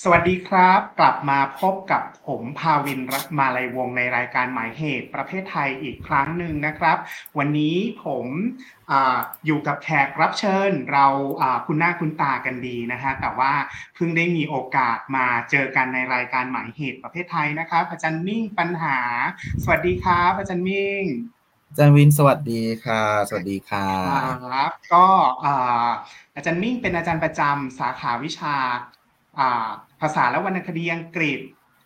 สวัสดีครับ กลับมาพบกับผมภาวินรัตมาลัยวงในรายการหมายเหตุประเภทไทยอีกครั้งหนึ่งนะครับ วันนี้ผมออยู่กับแขกรับเชิญเราคุณหน้าคุณตากันดีนะฮะแต่ว่าเพิ่งได้มีโอกาสมาเจอกันในรายการหมายเหตุประเภทไทยนะครับอาจารย์มิ่งปัญหา สวัสดีครับอาจารย์มิ่งอาจารย์วินสวัสดีค่ะ สวัสดีค่ะครับก็อาจารย์มิ่งเป็นอาจารย์ประจำสาขาวิชา ภาษาและวรรณคดีอังกฤษ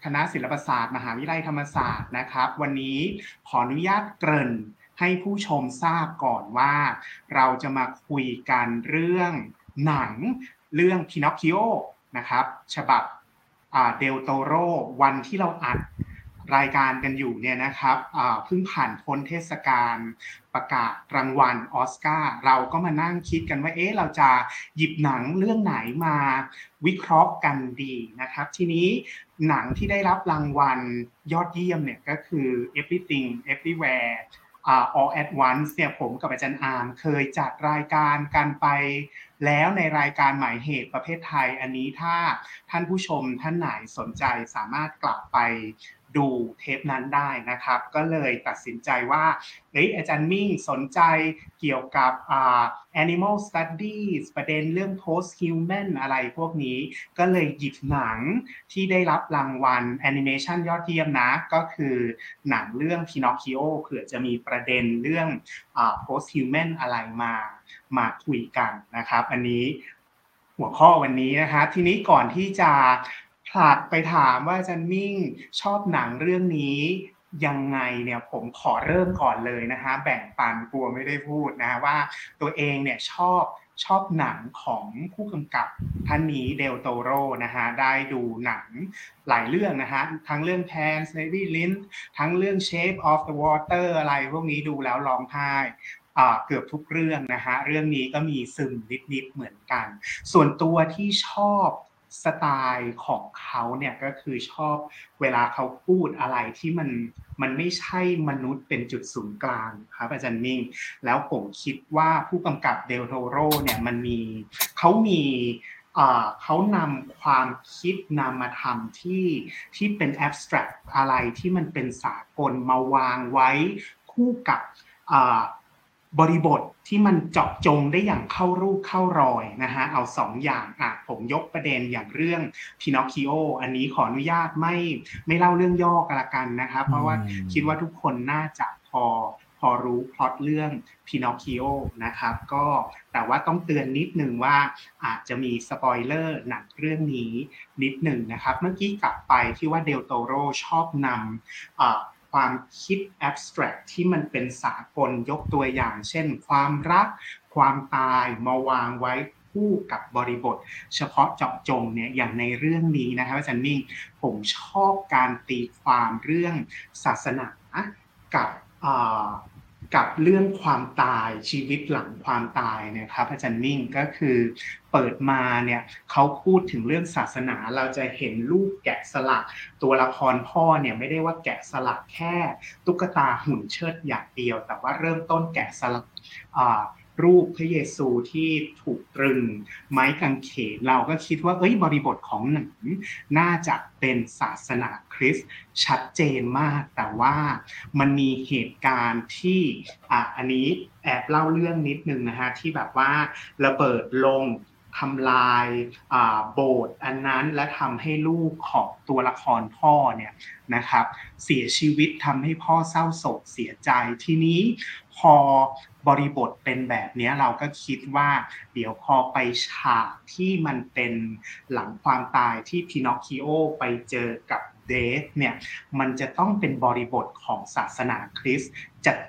คณะศิลปศาสตร์ มหาวิทยาลัยธรรมศาสตร์นะครับ วันนี้ขออนุญาตเกริ่นให้ผู้ชมทราบก่อนว่า เราจะมาคุยกันเรื่องหนังเรื่องพินอคคิโอนะครับ ฉบับเดลโตโรวันที่เราอัด รายการกันอยู่เนี่ยนะครับเพิ่งผ่านพ้นเทศกาลประกาศรางวัลออสการ์เราก็มานั่งคิดกันว่าเอ๊ะเราจะหยิบหนังเรื่องไหนมาวิเคราะห์กันดีนะครับ ทีนี้หนังที่ได้รับรางวัลยอดเยี่ยมเนี่ยก็คือ Everything Everywhere all at once เนี่ยผมกับอาจารย์อาร์มเคยจัดรายการกันไป แล้วในรายการหมายเหตุประเภทไทยอันนี้ถ้าท่านผู้ชมท่านไหนสนใจสามารถกลับไป ดูเทปนั้นได้นะครับ ก็เลยตัดสินใจว่าเฮ้ยอาจารย์มิ่งสนใจเกี่ยวกับ animal studies ประเด็นเรื่อง post human อะไรพวกนี้ ก็เลยหยิบหนังที่ได้รับรางวัลแอนิเมชันยอดเยี่ยมนะ ก็คือหนังเรื่อง Pinocchio เผื่อจะมีประเด็นเรื่อง post human อะไรมามาคุยกันนะครับ อันนี้หัวข้อวันนี้นะคะ ทีนี้ก่อนที่จะ ผลักไปถามว่าจันมิ่งชอบหนังเรื่องนี้ยังไงเนี่ยผมขอเริ่มก่อนเลยนะฮะแบ่งปันกลัวไม่ได้พูดนะว่าตัวเองเนี่ยชอบชอบหนังของผู้กำกับท่านนี้เดลโตโรนะฮะได้ดูหนังหลายเรื่องนะฮะทั้งเรื่อง Pan s n a v y l i n ทั้งเรื่อง Shape of the Water อะไรพวกนี้ดูแล้วร้องไห้เกือบทุกเรื่องนะฮะเรื่องนี้ก็มีซึมนิดๆเหมือนกัน ส่วนตัวที่ชอบ สไตล์ของเขาเนี่ยก็คือชอบเวลาเขาพูดอะไรที่มันมันไม่ใช่มนุษย์เป็นจุดศูนย์กลางครับอาจารย์มิ่ง แล้วผมคิดว่าผู้กำกับเดลโทโรเนี่ยมันมีเขามีเขานำความคิดนำมาทำที่ที่เป็นแอบสแตรกอะไรที่มันเป็นสากลมาวางไว้คู่กับ บริบทที่มันเจาะจงได้อย่างเข้ารูปเข้ารอยนะฮะเอาสองอย่างอะผมยกประเด็นอย่างเรื่องพินอคคิโออันนี้ขออนุญาตไม่ไม่เล่าเรื่องย่อกันละกันนะครับเพราะว่าคิดว่าทุกคนน่าจะพอพอรู้พล็อตเรื่องพินอคคิโอนะครับก็แต่ว่าต้องเตือนนิดนึงว่าอาจจะมีสปอยเลอร์หนังเรื่องนี้นิดหนึ่งนะครับ เมื่อกี้กลับไปที่ว่าเดลโตโรชอบนำ ความคิดแอบสแตรกที่มันเป็นสากลยกตัวอย่าง เช่น ความรัก ความตายมาวางไว้คู่กับบริบท เฉพาะเจาะจงเนี่ยอย่างในเรื่องนี้นะครับอาจารย์นิ่งผมชอบการตีความเรื่องศาสนากับ กับเรื่องความตายชีวิตหลังความตายนะครับอาจารย์นิ่งก็คือเปิดมาเนี่ยเขาพูดถึงเรื่องศาสนาเราจะเห็นรูปแกะสลัก ตัวละครพ่อเนี่ยไม่ได้ว่าแกะสลักแค่ ตุ๊กตาหุ่นเชิดอย่างเดียว แต่ว่าเริ่มต้นแกะสลัก รูปพระเยซูที่ถูกตรึงไม้กางเขนเราก็คิดว่า เอ้ยบริบทของหนังน่าจะเป็นศาสนาคริสต์ชัดเจนมาก แต่ว่ามันมีเหตุการณ์ที่อะอันนี้แอบเล่าเรื่องนิดนึงนะฮะที่แบบว่าระเบิดลง ทำลายโบสถ์อันนั้นและทำให้ลูกของตัวละครพ่อเนี่ยนะครับ เสียชีวิตทำให้พ่อเศร้าโศกเสียใจทีนี้พอบริบทเป็นแบบนี้เราก็คิดว่า เดี๋ยวพอไปฉากที่มันเป็นหลังความตายที่พินอคคิโอไปเจอกับ เดฟเนี่ยมันจะต้องเป็นบริบทของศาสนาคริสต์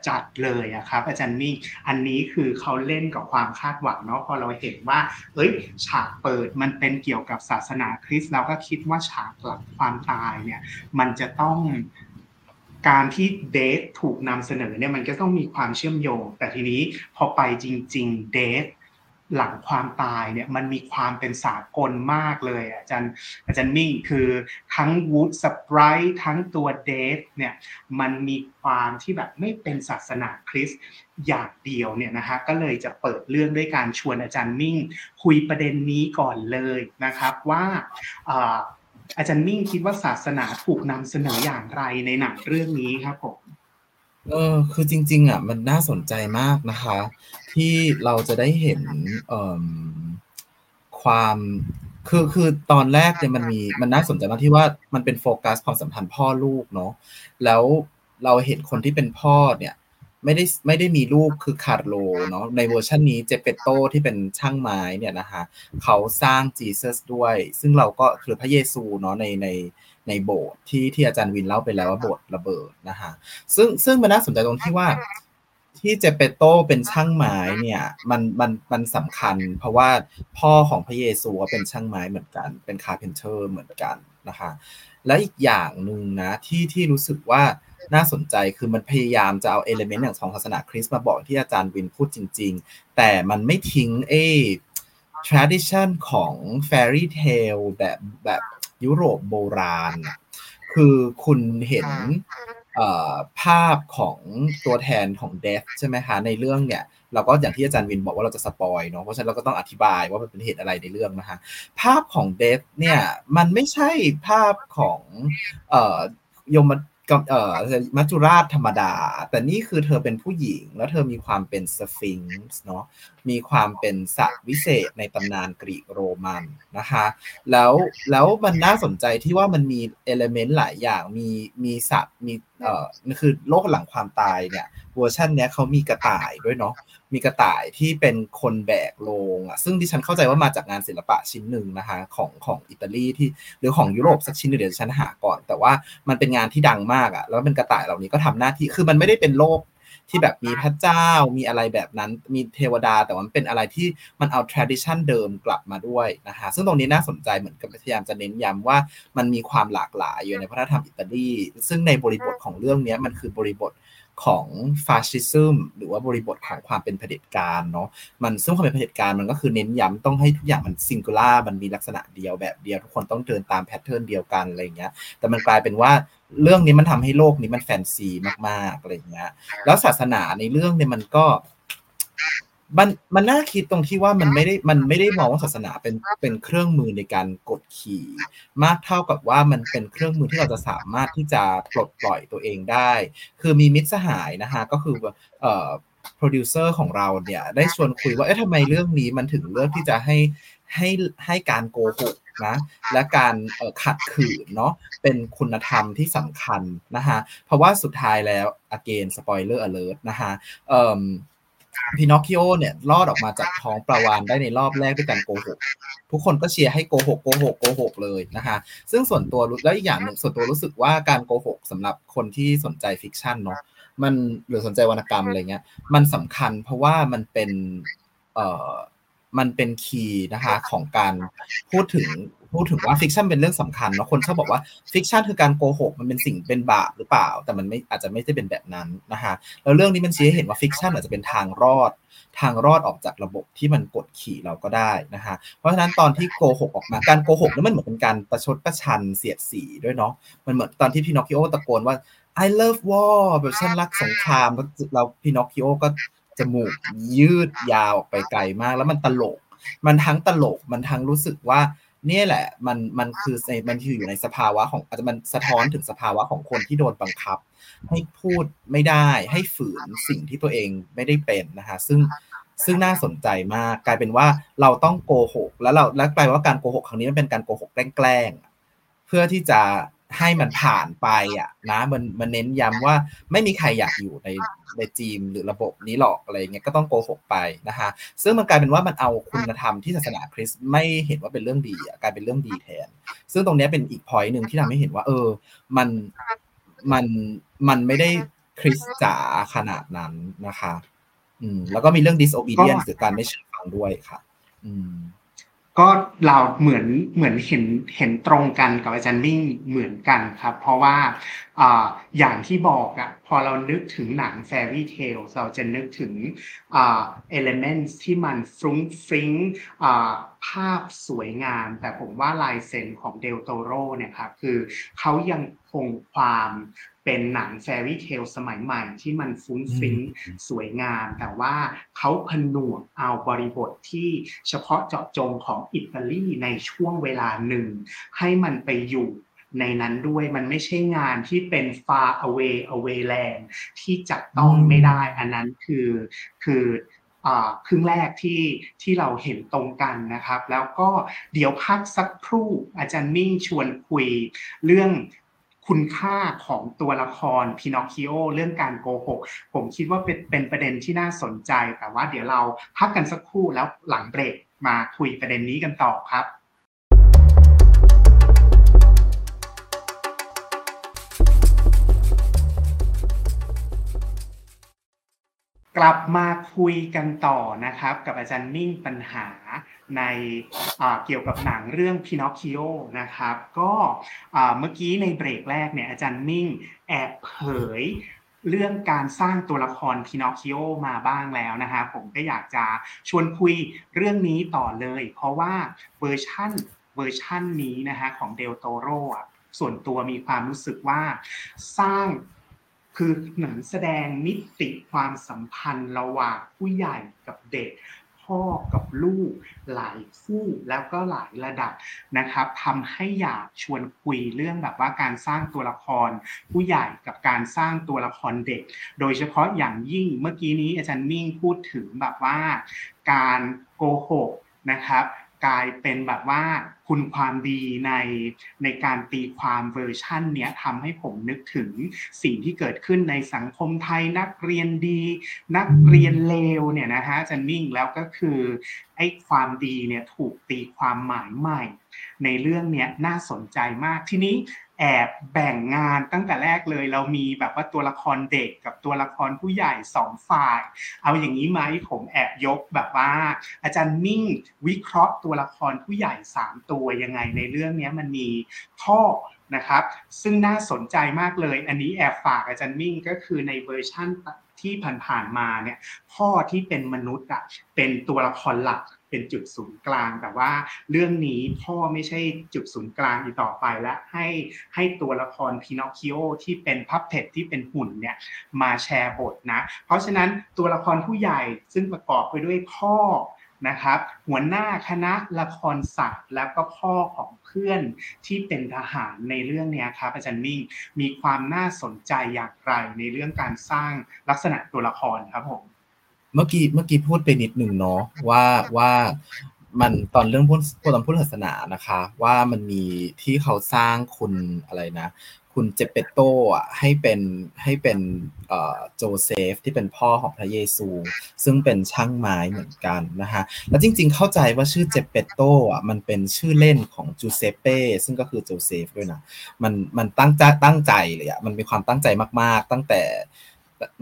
จัดๆเลยอะครับอาจารย์มิ่อันนี้คือเขาเล่นกับความคาดหวังเนาะพอเราเห็นว่าเอ้ยฉากเปิดมันเป็นเกี่ยวกับศาสนาคริสต์เราก็คิดว่าฉากหลังความตายเนี่ยมันจะต้องการที่เดทถูกนำเสนอเนี่ยมันก็ต้องมีความเชื่อมโยง แต่ทีนี้พอไปจริง ๆ เดท หลังความตายเนี่ยมันมีความเป็นสากลมากเลยอาจารย์อาจารย์มิ่งคือทั้งวูดสปรายทั้งตัวเดฟเนี่ยมันมีความที่แบบไม่เป็นศาสนาคริสต์อย่างเดียวเนี่ยนะฮะก็เลยจะเปิดเรื่องด้วยการชวนอาจารย์มิ่ง คุยประเด็นนี้ก่อนเลยนะครับว่าอาจารย์มิ่งคิดว่าศาสนาถูกนำเสนออย่างไรในหนังเรื่องนี้ครับผม เออคือจริง ๆ อะ มันน่าสนใจมากนะคะ ที่เราจะได้เห็นเอ่อความคือคือตอนแรกเนี่ยมันมีมันน่าสนใจมากที่ว่ามันเป็นโฟกัสความสัมพันธ์พ่อลูกเนาะแล้วเราเห็นคนที่เป็นพ่อเนี่ย ไม่ได้ไม่ได้มีลูกคือคาร์โลเนาะในเวอร์ชันนี้เจเปโตที่เป็นช่างไม้เนี่ยนะคะเขาสร้าง Jesus ด้วย ซึ่งเราก็คือพระเยซูเนาะในใน ในโบสถ์ที่ที่อาจารย์วินเล่าไปแล้วว่าโบสถ์ระเบิดนะคะซึ่งซึ่งมันน่าสนใจตรงที่ว่าที่เจเปโตเป็นช่างไม้เนี่ยมันมันมันสำคัญ เพราะว่าพ่อของพระเยซูเป็นช่างไม้เหมือนกัน เป็น carpenter เหมือนกันนะคะและอีกอย่างหนึ่งนะที่ที่รู้สึกว่าน่าสนใจคือมันพยายามจะเอา element อย่างของศาสนาคริสต์มาบอกที่อาจารย์วินพูดจริง ๆ แต่มันไม่ทิ้งเอ tradition ของ fairy tale แบบแบบ ยุโรปโบราณ คือคุณเห็นภาพของตัวแทนของ Death ใช่ไหมคะในเรื่องเนี่ย เราก็อย่างที่อาจารย์วินบอกว่าเราจะ spoil เนาะเพราะฉะนั้นเราก็ต้องอธิบายว่ามันเป็นเหตุอะไรในเรื่องนะคะภาพของ Death เนี่ยมันไม่ใช่ภาพของเอ่อยม กับเอ่อมัจจุราชธรรมดา แต่นี่คือเธอเป็นผู้หญิง แล้วเธอมีความเป็นสฟิงซ์เนาะมีความเป็นสัตว์วิเศษในตำนานกรีกโรมันนะคะแล้วแล้วมันน่าสนใจที่ว่ามันมี element หลายอย่างมีมีสัตว์มีเอ่อคือโลกหลังความตายเนี่ย เวอร์ชันเนี้ยเขามีกระต่ายด้วยเนาะมีกระต่ายที่เป็นคนแบกโลงอะซึ่งดิฉันเข้าใจว่ามาจากงานศิลปะชิ้นหนึ่งนะคะของของอิตาลีที่หรือของยุโรปสักชิ้นหนึ่งเดี๋ยวฉันหาก่อน แต่ว่ามันเป็นงานที่ดังมากอะแล้วเป็นกระต่ายเหล่านี้ก็ทำหน้าที่คือมันไม่ได้เป็นโลกที่แบบมีพระเจ้ามีอะไรแบบนั้นมีเทวดา แต่มันเป็นอะไรที่มันเอา tradition เดิมกลับมาด้วยนะคะซึ่งตรงนี้น่าสนใจเหมือนกับพยายามจะเน้นย้ำว่ามันมีความหลากหลายอยู่ในพระธรรมอิตาลีซึ่งในบริบทของเรื่องนี้มันคือบริบท ของฟาสชิซึมหรือว่าบริบทของความเป็นเผด็จการเนาะมันซึ่งความเป็นเผด็จการมันก็คือเน้นย้ำต้องให้ทุกอย่างมันซิงคูล่ามันมีลักษณะเดียวแบบเดียวทุกคนต้องเดินตามแพทเทิร์นเดียวกันอะไรเงี้ยแต่มันกลายเป็นว่าเรื่องนี้มันทำให้โลกนี้มันแฟนซีมากๆอะไรเงี้ยแล้วศาสนาในเรื่องเนี่ยมันก็ มันมันน่าคิดตรงที่ว่ามันไม่ได้มันไม่ได้มองว่าศาสนาเป็นเป็นเครื่องมือในการกดขี่ มากเท่ากับว่ามันเป็นเครื่องมือที่เราจะสามารถที่จะปลดปล่อยตัวเองได้ คือมีมิตรสหายนะคะก็คือเอ่อโปรดิวเซอร์ของเราเนี่ยได้ชวนคุยว่าเอ๊ะทำไมเรื่องนี้มันถึงเลือกที่จะให้ให้ให้การโกหกนะและการขัดขืนเนาะเป็นคุณธรรมที่สำคัญนะคะเพราะว่าสุดท้ายแล้ว again spoiler alert นะคะเอ่อ พินอคคิโอเนี่ยรอดออกมาจากท้องปลาวาฬได้ในรอบแรกด้วยการโกหกทุกคนก็เชียร์ให้โกหกโกหกโกหกเลยนะคะ ซึ่งส่วนตัวแล้วอีกอย่างหนึ่งส่วนตัวรู้สึกว่าการโกหกสำหรับคนที่สนใจ fiction เนาะมันหรือสนใจวรรณกรรมอะไรเงี้ย มันสำคัญเพราะว่ามันเป็นเอ่อมันเป็น key นะคะของการพูดถึง พูดถึงว่า fiction เป็นเรื่องสำคัญเนาะคนชอบบอกว่า fiction คือการโกหกมันเป็นสิ่งเป็นบาปหรือเปล่า แต่มันไม่อาจจะไม่ได้เป็นแบบนั้นนะคะแล้วเรื่องนี้มันชี้ให้เห็นว่า fiction อาจจะเป็นทางรอด ทางรอดออกจากระบบที่มันกดขี่เราก็ได้นะคะเพราะฉะนั้นตอนที่โกหกออกมาการโกหกนั้นมันเหมือนเป็นการประชดประชันเสียดสีด้วยเนาะมันเหมือนตอนที่พินอคคิโอตะโกนว่า I love war แบบฉันรักสงครามแล้วพินอคคิโอก็จมูกยืดยาวออกไปไกลมาก แล้วมันตลก มันทั้งตลกมันทั้งรู้สึกว่า นี่แหละ มันมันคือในมันคืออยู่ในสภาวะของอาจจะมันสะท้อนถึงสภาวะของคนที่โดนบังคับ ให้พูดไม่ได้ให้ฝืนสิ่งที่ตัวเองไม่ได้เป็นนะคะซึ่งซึ่งน่าสนใจมาก กลายเป็นว่าเราต้องโกหก แล้วเราแล้วกลายว่าการโกหกครั้งนี้มันเป็นการโกหกแกล้งเพื่อที่จะ ให้มันผ่านไปอะนะมันมันเน้นย้ำว่าไม่มีใครอยากอยู่ในในจีมหรือระบบนี้หรอกอะไรเงี้ยก็ต้องโกหกไปนะคะซึ่งมันกลายเป็นว่ามันเอาคุณธรรมที่ศาสนาคริสต์ไม่เห็นว่าเป็นเรื่องดีอะกลายเป็นเรื่องดีแทน ซึ่งตรงนี้เป็นอีกพอยต์หนึ่งที่ทำให้เห็นว่า เออ มันมันมันไม่ได้คริสจ๋าขนาดนั้นนะคะ อืม แล้วก็มีเรื่อง disobedience หรือการไม่เชื่อฟังด้วยค่ะ อืม ก็เราเหมือนเหมือนเห็นเห็นตรงกันกับอาจารย์มิ่งเหมือนกันครับ เพราะว่าอย่างที่บอกอะพอเรานึกถึงหนัง Fairy Tale เราจะนึกถึงเอ่า elements ที่มันฟรุ้งฟริ้งภาพสวยงาม แต่ผมว่าลายเซ็นของเดลโตโรเนี่ยครับคือเขายังคงความ เป็นหนัง fairy tale สมัยใหม่ที่มันฟุ้งฟิ้งสวยงาม แต่ว่าเขาผนวกเอาบริบทที่เฉพาะเจาะจงของอิตาลีในช่วงเวลาหนึ่ง ให้มันไปอยู่ในนั้นด้วยมันไม่ใช่งานที่เป็น far far away land ที่จับต้องไม่ได้ อันนั้นคือคือครึ่งแรกที่ที่เราเห็นตรงกันนะครับ แล้วก็เดี๋ยวพักสักครู่อาจารย์มิ่งชวนคุยเรื่อง คุณค่าของตัวละครพินอคคิโอเรื่องการโกหกผมคิดว่าเป็นเป็นประเด็นที่น่าสนใจ แต่ว่าเดี๋ยวเราพักกันสักครู่แล้วหลังเบรกมาคุยประเด็นนี้กันต่อครับ กลับมาคุยกันต่อนะครับ กับอาจารย์มิ่งปัญหาในเกี่ยวกับหนังเรื่องพินอคคิโอนะครับ ก็เมื่อกี้ในเบรกแรกเนี่ยอาจารย์มิ่งแอบเผยเรื่องการสร้างตัวละครพินอคคิโอมาบ้างแล้วนะฮะผมก็อยากจะชวนคุยเรื่องนี้ต่อเลย เพราะว่าเวอร์ชั่นเวอร์ชั่นนี้นะฮะของเดลโตโรส่วนตัวมีความรู้สึกว่าสร้าง คือหนังแสดงมิติความสัมพันธ์ระหว่างผู้ใหญ่กับเด็กพ่อกับลูกหลายคู่แล้วก็หลายระดับนะครับทำให้อยากชวนคุยเรื่องแบบว่าการสร้างตัวละคร ผู้ใหญ่กับการสร้างตัวละครเด็ก โดยเฉพาะอย่างยิ่งเมื่อกี้นี้อาจารย์มิ่งพูดถึงแบบว่า การโกหกนะครับ กลายเป็นแบบว่า คุณความดีในในการตีความเวอร์ชั่นเนี้ยทำให้ผมนึกถึงสิ่งที่เกิดขึ้นในสังคมไทยนักเรียนดี นักเรียนเลวเนี่ยนะฮะจารย์มิ่งแล้วก็คือไอ้ความดีเนี่ยถูกตีความหมายใหม่ ในเรื่องเนี้ยน่าสนใจมากทีนี้ แอบแบ่งงานตั้งแต่แรกเลย เรามีแบบว่าตัวละครเด็กกับตัวละครผู้ใหญ่สองฝ่าย เอาอย่างนี้ไหมผมแอบยกแบบว่า อาจารย์มิ่งวิเคราะห์ตัวละครผู้ใหญ่สามตัวยังไงในเรื่องนี้มันมีข้อนะครับ ซึ่งน่าสนใจมากเลย อันนี้แอบฝากอาจารย์มิ่งก็คือในเวอร์ชั่นที่ผ่านๆมาเนี่ยพ่อที่เป็นมนุษย์อะเป็นตัวละครหลัก เป็นจุดศูนย์กลาง แต่ว่าเรื่องนี้พ่อไม่ใช่จุดศูนย์กลางอีกต่อไปและให้ให้ตัวละครพินอคคิโอที่เป็นพับเพจที่เป็นหุ่นเนี่ยมาแชร์บทนะ เพราะฉะนั้นตัวละครผู้ใหญ่ซึ่งประกอบไปด้วยพ่อนะครับหัวหน้าคณะละครสัตว์แล้วก็พ่อของเพื่อนที่เป็นทหารในเรื่องนี้ครับอาจารย์มิ่งมีความน่าสนใจอย่างไรในเรื่องการสร้างลักษณะตัวละครครับผม เมื่อกี้เมื่อกี้พูดไปนิดหนึ่งเนาะว่าว่ามันตอนเรื่องพูดตอนพูดศาสนานะคะ ว่ามันมีที่เขาสร้างคุณอะไรนะ คุณเจเปโตอะให้เป็นให้เป็นโจเซฟที่เป็นพ่อของพระเยซู ซึ่งเป็นช่างไม้เหมือนกันนะฮะแล้วจริงๆเข้าใจว่าชื่อเจเปโตอะมันเป็นชื่อเล่นของจูเซเป้ซึ่งก็คือโจเซฟด้วยนะมันมันตั้งใจตั้งใจเลยอะมันมีความตั้งใจมากๆ ตั้งแต่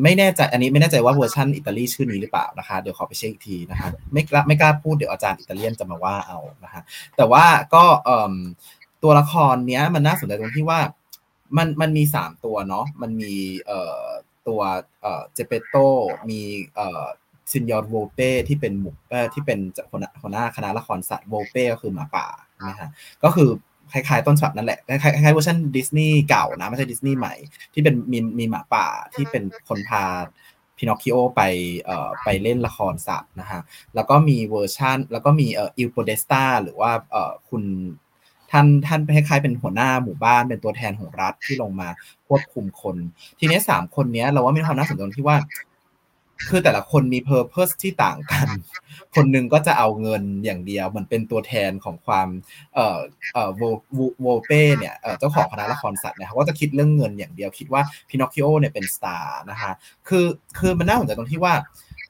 ไม่แน่ใจอันนี้ไม่แน่ใจว่าเวอร์ชันอิตาลีชื่อนี้หรือเปล่านะคะเดี๋ยวขอไปเช็คอีกทีนะคะไม่กล้าไม่กล้าพูดเดี๋ยวอาจารย์อิตาเลียนจะมาว่าเอานะคะแต่ว่าก็ตัวละครเนี้ยมันน่าสนใจตรงที่ว่ามันมันมีสามตัวเนาะมันมีเอ่อตัวเอ่อเจเปโตมีเอ่อซินยอร์โวเป้ที่เป็นหมุกที่เป็นหัวหน้าคณะละครสัตว์โวเป้ก็คือหมาป่านะฮะก็คือ คล้ายๆต้นฉบับนั่นแหละคล้ายๆเวอร์ชันดิสนีย์เก่านะไม่ใช่ดิสนีย์ใหม่ที่เป็นมีมีหมาป่าที่เป็นคนพาพินอคคิโอไปเอ่อไปเล่นละครสัตว์นะฮะแล้วก็มีเวอร์ชันแล้วก็มีเอ่ออิลโปเดสตาหรือว่าเอ่อคุณท่านท่านคล้ายๆเป็นหัวหน้าหมู่บ้านเป็นตัวแทนของรัฐที่ลงมาควบคุมคน ทีนี้สามคนนี้เราว่ามีความน่าสนใจที่ว่า คือแต่ละคนมี purpose ที่ต่างกัน คนหนึ่งก็จะเอาเงินอย่างเดียวเหมือนเป็นตัวแทนของความเอ่อเอ่อโวโวเป้เนี่ยเจ้าของคณะละครสัตว์นี่ยเขาก็จะคิดเรื่องเงินอย่างเดียวคิดว่าพินอคคิโอเนี่ยเป็น star นะคะคือคือมันน่าสนใจตรงที่ว่า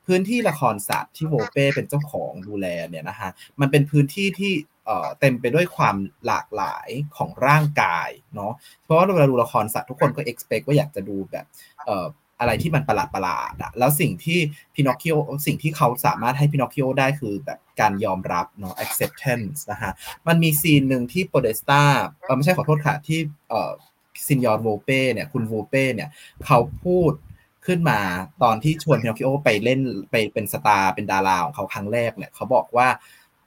พื้นที่ละครสัตว์ที่โวเป้เป็นเจ้าของดูแลเนี่ยนะคะมันเป็นพื้นที่ที่เต็มไปด้วยความหลากหลายของร่างกายเนาะเพราะว่าเวลาดูละครสัตว์ทุกคนก็ expect ว่าอยากจะดูแบบ อะไรที่มันประหลาดประหลาดอะแล้วสิ่งที่พินอคคิโอสิ่งที่เขาสามารถให้พินอคคิโอได้คือแบบการยอมรับเนาะ acceptance นะฮะ มันมี scene หนึ่งที่โปเดสตาไม่ใช่ขอโทษค่ะ ที่เออซินยอร์โวเป้เนี่ยคุณโวเป้เนี่ย เขาพูดขึ้นมาตอนที่ชวนพินอคคิโอไปเล่นไปเป็น star เป็นดาราของเขาครั้งแรกเนี่ย เขาบอกว่า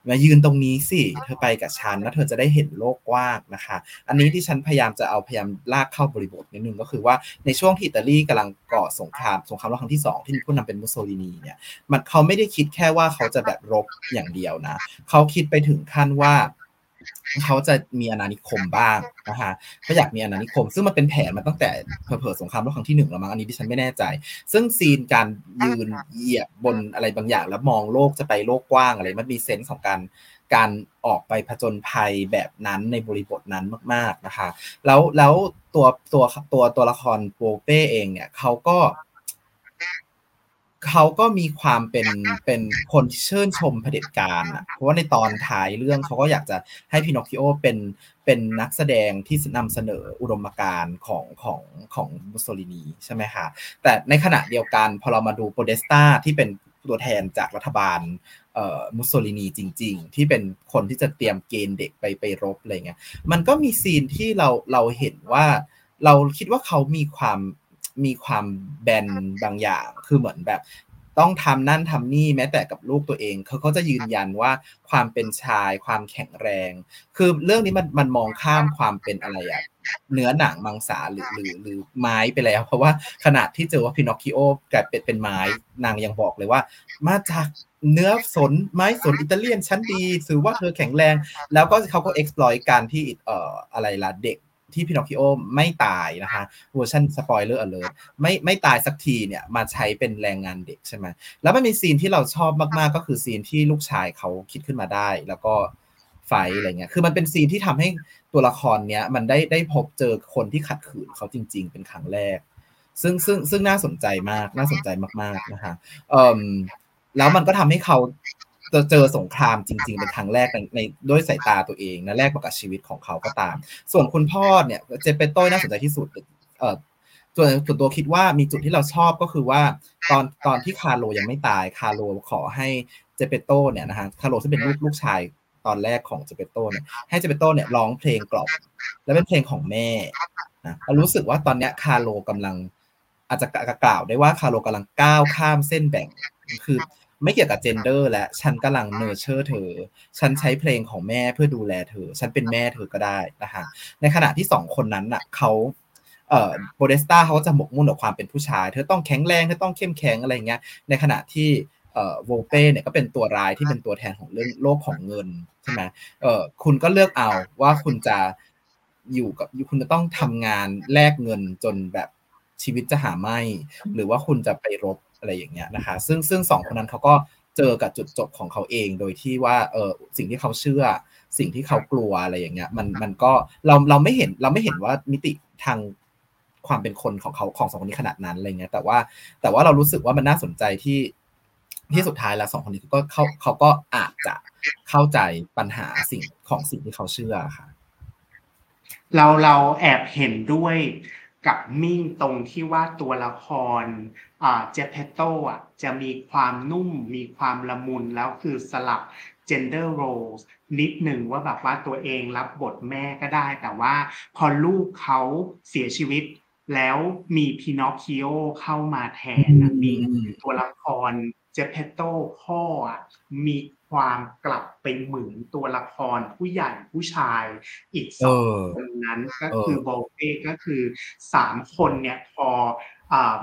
มายืนตรงนี้สิเธอไปกับฉันแล้วเธอจะได้เห็นโลกกว้างนะคะ อันนี้ที่ฉันพยายามจะเอาพยายามลากเข้าบริบทนิดนึงก็คือว่าในช่วงที่อิตาลีกำลังก่อสงครามสงครามโลกครั้งที่ 2 ที่มีผู้นำเป็นมุสโสลินีเนี่ยมันเขาไม่ได้คิดแค่ว่าเขาจะแบบรบอย่างเดียวนะ เขาคิดไปถึงขั้นว่า เขาจะมีอาณานิคมบ้างนะคะเขาอยากมีอาณานิคม ซึ่งมันเป็นแผนมาตั้งแต่เผอสงครามโลกครั้งที่หนึ่งแล้วมั้งอันนี้ที่ฉันไม่แน่ใจ ซึ่งซีนการยืนเหยียบบนอะไรบางอย่าง แล้วมองโลกจะไปโลกกว้างอะไร มันมีเซนส์ของการการออกไปผจญภัยแบบนั้นในบริบทนั้นมาก ๆนะคะ แล้วแล้วตัวตัวตัวตัวละครโปเป้เองเนี่ยเขาก็ เขาก็มีความเป็นเป็นคนที่เชิญชมเผด็จการอะเพราะว่าในตอนท้ายเรื่องเขาก็อยากจะให้พินอคคิโอเป็นเป็นนักแสดงที่นำเสนออุดมการณ์ของของของมุสโสลินีใช่ไหมคะแต่ในขณะเดียวกันพอเรามาดูโปเดสตาที่เป็นตัวแทนจากรัฐบาลมุสโสลินีจริง ๆ ที่เป็นคนที่จะเตรียมเกณฑ์เด็กไปไปรบอะไรเงี้ยมันก็มีซีนที่เราเราเห็นว่าเราคิดว่าเขามีความ มีความแบนบางอย่าง คือเหมือนแบบ ต้องทำนั่นทำนี่แม้แต่กับลูกตัวเองเขาก็จะยืนยันว่าความเป็นชายความแข็งแรง คือเรื่องนี้มันมันมองข้ามความเป็นอะไรอะเนื้อหนังมังสาหรือหรือหรือไม้ไปแล้ว เพราะว่าขนาดที่เจอว่าพินอคคิโอกลายเป็นเป็นไม้นางยังบอกเลยว่า มาจากเนื้อสนไม้สนอิตาเลียนชั้นดีถือว่าเธอแข็งแรง แล้วก็เขาก็ exploit การที่เอ่ออะไรล่ะเด็ก ที่พินอคคิโอไม่ตายนะคะเวอร์ชัน spoiler alert ไม่ไม่ตายสักทีเนี่ยมาใช้เป็นแรงงานเด็กใช่ไหมแล้วมันมีซีนที่เราชอบมากๆก็คือซีนที่ลูกชายเขาคิดขึ้นมาได้ แล้วก็ไฟอะไรเงี้ยคือมันเป็นซีนที่ทำให้ตัวละครเนี้ยมันได้ได้พบเจอคนที่ขัดขืนเขาจริง ๆ เป็นครั้งแรก ซึ่งซึ่งซึ่งน่าสนใจมากน่าสนใจมากๆนะคะเอ่อแล้วมันก็ทำให้เขา จะเจอสงครามจริง ๆ เป็นครั้งแรกในในด้วยสายตาตัวเองนะแรกกับชีวิตของเขาก็ตาม ส่วนคุณพ่อเนี่ยเจเปโต้น่าสนใจที่สุดเอ่อส่วนส่วนตัวคิดว่ามีจุดที่เราชอบก็คือว่าตอนตอนที่คาโลยังไม่ตายคาโลขอให้เจเปโต้เนี่ยนะฮะคาโลซึ่งเป็นลูกลูกชายตอนแรกของเจเปโต้เนี่ยให้เจเปโต้เนี่ยร้องเพลงกล่อมและเป็นเพลงของแม่นะเรารู้สึกว่าตอนเนี้ยคาโลกำลังอาจจะกล่าวได้ว่าคาโลกำลังก้าวข้ามเส้นแบ่งคือ ไม่เกี่ยวกับ gender และฉันกำลัง nurture เธอ ฉันใช้เพลงของแม่เพื่อดูแลเธอ ฉันเป็นแม่เธอก็ได้นะคะในขณะที่สองคนนั้นน่ะเขาเอ่อโปเดสตาเขาจะหมกมุ่นกับความเป็นผู้ชาย เธอต้องแข็งแรงเธอต้องเข้มแข็งอะไรเงี้ยในขณะที่เอ่อโวเป้เนี่ยก็เป็นตัวร้ายที่เป็นตัวแทนของเรื่องโลกของเงินใช่ไหมเอ่อคุณก็เลือกเอาว่าคุณจะอยู่กับคุณจะต้องทำงานแลกเงินจนแบบชีวิตจะหาไม่ หรือว่าคุณจะไปรบ อะไรอย่างเงี้ยนะคะ ซึ่งซึ่งสองคนนั้นเขาก็เจอกับจุดจบของเขาเองโดยที่ว่าเออสิ่งที่เขาเชื่อ สิ่งที่เขากลัวอะไรอย่างเงี้ย มันมันก็เราเราไม่เห็นเราไม่เห็นว่ามิติทางความเป็นคนของเขาของสองคนนี้ขนาดนั้นอะไรเงี้ย แต่ว่าแต่ว่าเรารู้สึกว่ามันน่าสนใจที่ที่สุดท้ายแล้วสองคนนี้ก็เขาเขาก็อาจจะเข้าใจปัญหาสิ่งของสิ่งที่เขาเชื่อค่ะ เราเราแอบเห็นด้วยกับมิ่งตรงที่ว่าตัวละคร เจเพโตอะจะมีความนุ่มมีความละมุนแล้วคือสลับ gender roles นิดหนึ่งว่าแบบว่าตัวเองรับบทแม่ก็ได้ แต่ว่าพอลูกเขาเสียชีวิต แล้วมีพินอคคิโอเข้ามาแทนมีตัวละครเจเพโตพ่อมีความกลับไปเหมือนตัวละครผู้ใหญ่ผู้ชายอีกสองคนนั้นก็คือโบเป้ก็คือสามคนเนี่ยพอ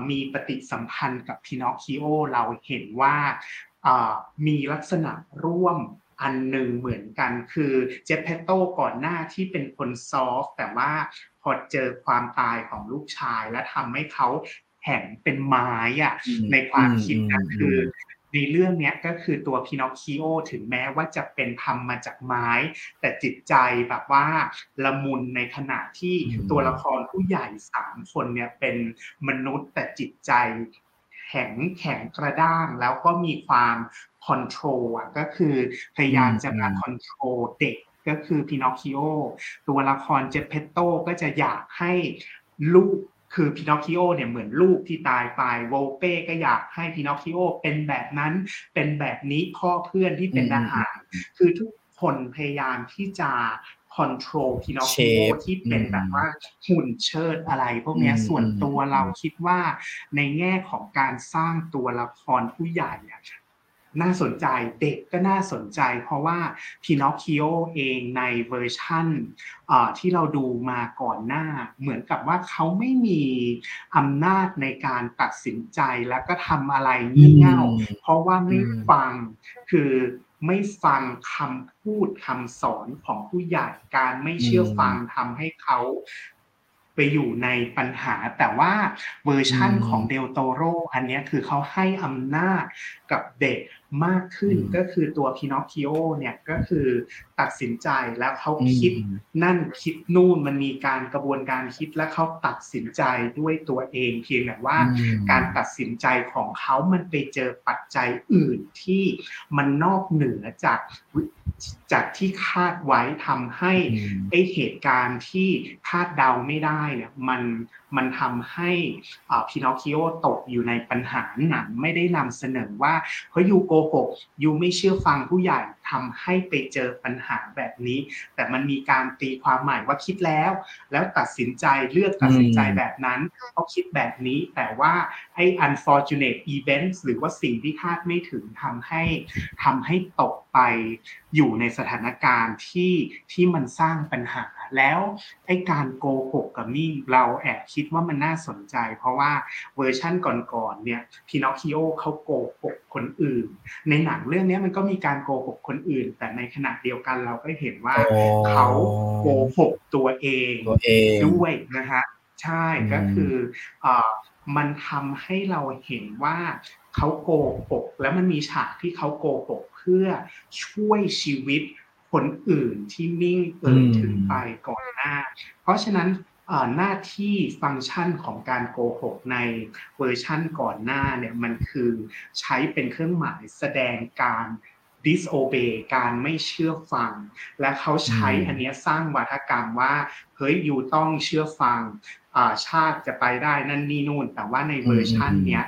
มีปฏิสัมพันธ์กับพินอคคิโอเราเห็นว่ามีลักษณะร่วมอันหนึ่งเหมือนกันคือเจฟเพโตก่อนหน้าที่เป็นคนซอฟแต่ว่าพอเจอความตายของลูกชายและทำให้เขาแข็งเป็นไม้อะในความคิดนั้นคือ ในเรื่องนี้ก็คือตัวพินอคคิโอถึงแม้ว่าจะเป็นทำมาจากไม้ แต่จิตใจแบบว่าละมุนในขณะที่ตัวละครผู้ใหญ่สามคนเนี่ยเป็นมนุษย์แต่จิตใจแข็งแข็งกระด้างแล้วก็มีความ control ก็คือพยายามจะมา control เด็กก็คือพินอคคิโอตัวละครเจเพตโตก็จะอยากให้ลูก คือพินอคคิโอเนี่ยเหมือนลูกที่ตายไปโวเป้ก็อยากให้พินอคคิโอเป็นแบบนั้นเป็นแบบนี้พ่อเพื่อนที่เป็นทหารคือทุกคนพยายามที่จะ control พินอคคิโอ shape ที่เป็นอืมแบบว่าหุ่นเชิดอะไร พวกเนี้ยอืมส่วนตัวอืมเราคิดว่าในแง่ของการสร้างตัวละครผู้ใหญ่อะ น่าสนใจเด็กก็น่าสนใจ เพราะว่าพินอคคิโอเองในเวอร์ชั่นเอ่อที่เราดูมาก่อนหน้า เหมือนกับว่าเขาไม่มีอำนาจในการตัดสินใจแล้วก็ทำอะไรงี่เง่า เพราะว่าไม่อืมฟังคือไม่ฟังคำพูดคำสอนของผู้ใหญ่การไม่เชื่อฟังทำให้เขาไปอยู่ในปัญหาแต่ว่าเวอร์ชั่นอืมของเดลโตโรอันเนี้ยคือเขาให้อำนาจกับเด็กมากขึ้นอืมก็คือตัวพินอคคิโอเนี่ยก็คือตัดสินใจแล้วเขาอืมคิดนั่นคิดนู่นมันมีการกระบวนการคิดและเขาตัดสินใจด้วยตัวเองเพียงแต่ว่าอืมการตัดสินใจของเขามันไปเจอปัจจัยอื่นที่มันนอกเหนือจากจากที่คาดไว้ทำให้อืมไอเหตุการณ์ที่คาดเดาไม่ได้เนี่ยมันมันทำให้พินอคคิโอตกอยู่ในปัญหาหนังไม่ได้นำเสนอว่าเฮ้ยยูโกหกยูไม่เชื่อฟังผู้ใหญ่ ทำให้ไปเจอปัญหาแบบนี้ แต่มันมีการตีความใหม่ว่าคิดแล้ว แล้วตัดสินใจเลือกตัดสินใจอืมแบบนั้นเขาคิดแบบนี้ แต่ว่าไอ้ unfortunate events หรือว่าสิ่งที่คาดไม่ถึงทำให้ทำให้ตกไปอยู่ในสถานการณ์ที่ที่มันสร้างปัญหา แล้วไอ้การโกหกกับนี่เราแอบคิดว่ามันน่าสนใจ เพราะว่าเวอร์ชั่นก่อนๆเนี่ยพินอคคิโอเขาโกหกคนอื่น ในหนังเรื่องนี้มันก็มีการโกหกคนอื่น แต่ในขณะเดียวกันเราก็เห็นว่าอ๋อเขาโกหกตัวเองตัวเองด้วยนะฮะใช่อืมก็คือเอ่อมันทำให้เราเห็นว่าเขาโกหกแล้วมันมีฉากที่เขาโกหกเพื่อช่วยชีวิตคนอื่นที่มิ่งเอ่ยถึงไปก่อนหน้า เพราะฉะนั้นเอ่อหน้าที่ฟังก์ชันของการโกหกในเวอร์ชั่นก่อนหน้าเนี่ยมันคือใช้เป็นเครื่องหมายแสดงการ disobey การไม่เชื่อฟัง และเขาใช้อืมอันเนี้ยสร้างวัฒกรรมว่าเฮ้ยยูต้องเชื่อฟังอ่าชาติจะไปได้นั่นนี่นู่น แต่ว่าในเวอร์ชันเนี้ย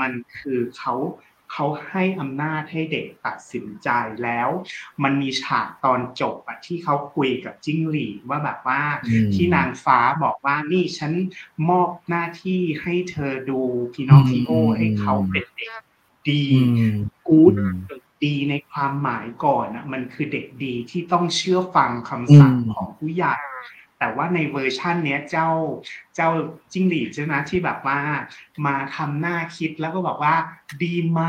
มันคือเขาเขาให้อำนาจให้เด็กตัดสินใจแล้ว มันมีฉากตอนจบอะที่เขาคุยกับจิ้งหรีดว่าแบบว่าอืมที่นางฟ้าบอกว่านี่ฉันมอบหน้าที่ให้เธอดูพินอคคิโออืมให้เขาเป็นเด็กดีอืมกู๊ดอืมเด็กดีในความหมายก่อนอะมันคือเด็กดีที่ต้องเชื่อฟังคำสั่งอืมของผู้ใหญ่แต่ว่าในเวอร์ชั่นเนี้ยเจ้าเจ้าจิ้งหรีดใช่ไหมที่แบบว่ามาทำหน้าคิดแล้วก็บอกว่า ดีไหม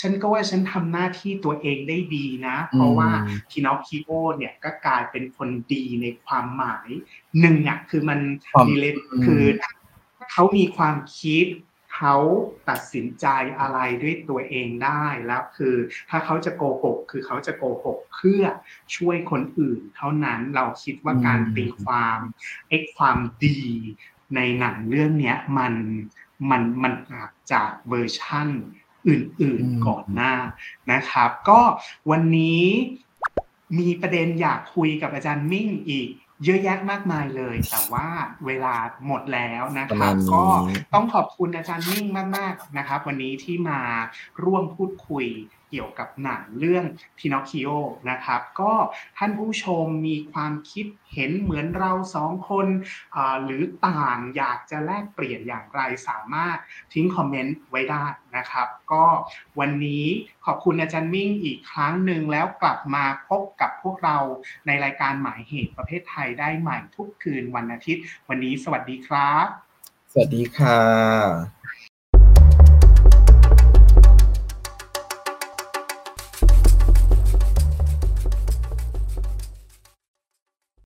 ฉันก็ว่าฉันทำหน้าที่ตัวเองได้ดีนะ เพราะว่าอืมพินอคคิโอเนี่ยก็กลายเป็นคนดีในความหมายหนึ่งอะคือมันความมีเลอืมคือเขามีความคิด เขาตัดสินใจอะไรด้วยตัวเองได้แล้วคือ ถ้าเขาจะโกหกคือเขาจะโกหกเพื่อช่วยคนอื่น เท่านั้นเราคิดว่าการตีความไอ้ความดีในหนังเรื่องเนี้ยมันมันมันต่างจากเวอร์ชั่นอื่นๆก่อนหน้านะครับ ก็วันนี้มีประเด็นอยากคุยกับอาจารย์มิ่งอีก เยอะแยะมากมายเลย แต่ว่าเวลาหมดแล้วนะประคมารับณนี้ก็ต้องขอบคุณอาจารย์มิ่งมาก ๆนะครับ วันนี้ที่มาร่วมพูดคุยเกี่ยวกับหนังเรื่องพินอคคิโอนะครับ ก็ท่านผู้ชมมีความคิดเห็นเหมือนเราสองคนหรือต่างอยากจะแลกเปลี่ยนอย่างไรสามารถทิ้งคอมเมนต์ไว้ได้นะครับ ก็วันนี้ขอบคุณอาจารย์มิ่งอีกครั้งหนึ่งแล้วกลับมาพบกับพวกเราในรายการหมายเหตุประเภทไทยได้ใหม่ทุกคืนวันอาทิตย์ วันนี้สวัสดีครับ สวัสดีค่ะ